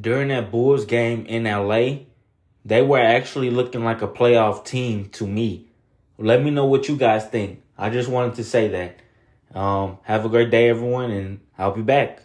during that Bulls game in LA, they were actually looking like a playoff team to me. Let me know what you guys think. I just wanted to say that. Um, have a great day, everyone, and I'll be back.